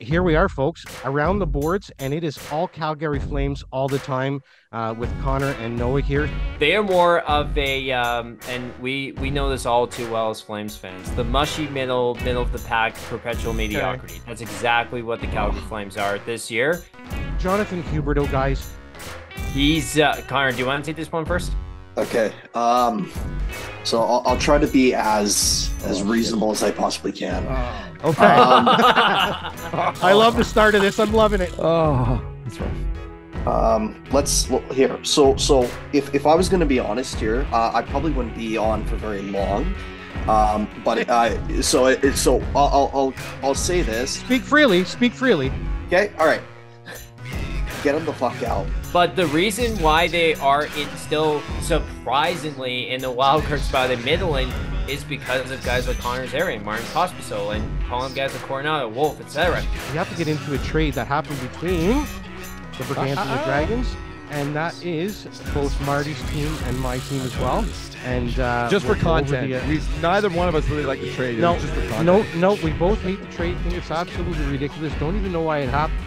here we are, folks, around the boards, and it is all Calgary Flames all the time uh, with Connor and Noah here. They are more of a, um, and we we know this all too well as Flames fans. The mushy middle, middle of the pack, perpetual mediocrity. Okay. That's exactly what the Calgary Flames are this year. Jonathan Huberdeau, guys. He's uh, Connor. Do you want to take this one first? Okay. Um, so I'll, I'll try to be as as reasonable as I possibly can. Okay. Um, I love the start of this. I'm loving it. Oh, that's right. Um, let's well, here. So, so if if I was going to be honest here, uh, I probably wouldn't be on for very long. Um, but uh, so it, so I'll, I'll I'll say this. Speak freely. Speak freely. Okay. All right. Get them the fuck out. But the reason why they are in still surprisingly in the wild card spot in Midland is because of guys like Connor Zary and Martin Pospisil and calling guys like Coronato, Wolf, etc. You have to get into a trade that happened between the Brigands and the Dragons, and that is both Marty's team and my team as well. And uh, just for content, the, uh, we neither one of us really like the trade. No, just for content. no, no. We both hate the trade thing. It's absolutely ridiculous. Don't even know why it happened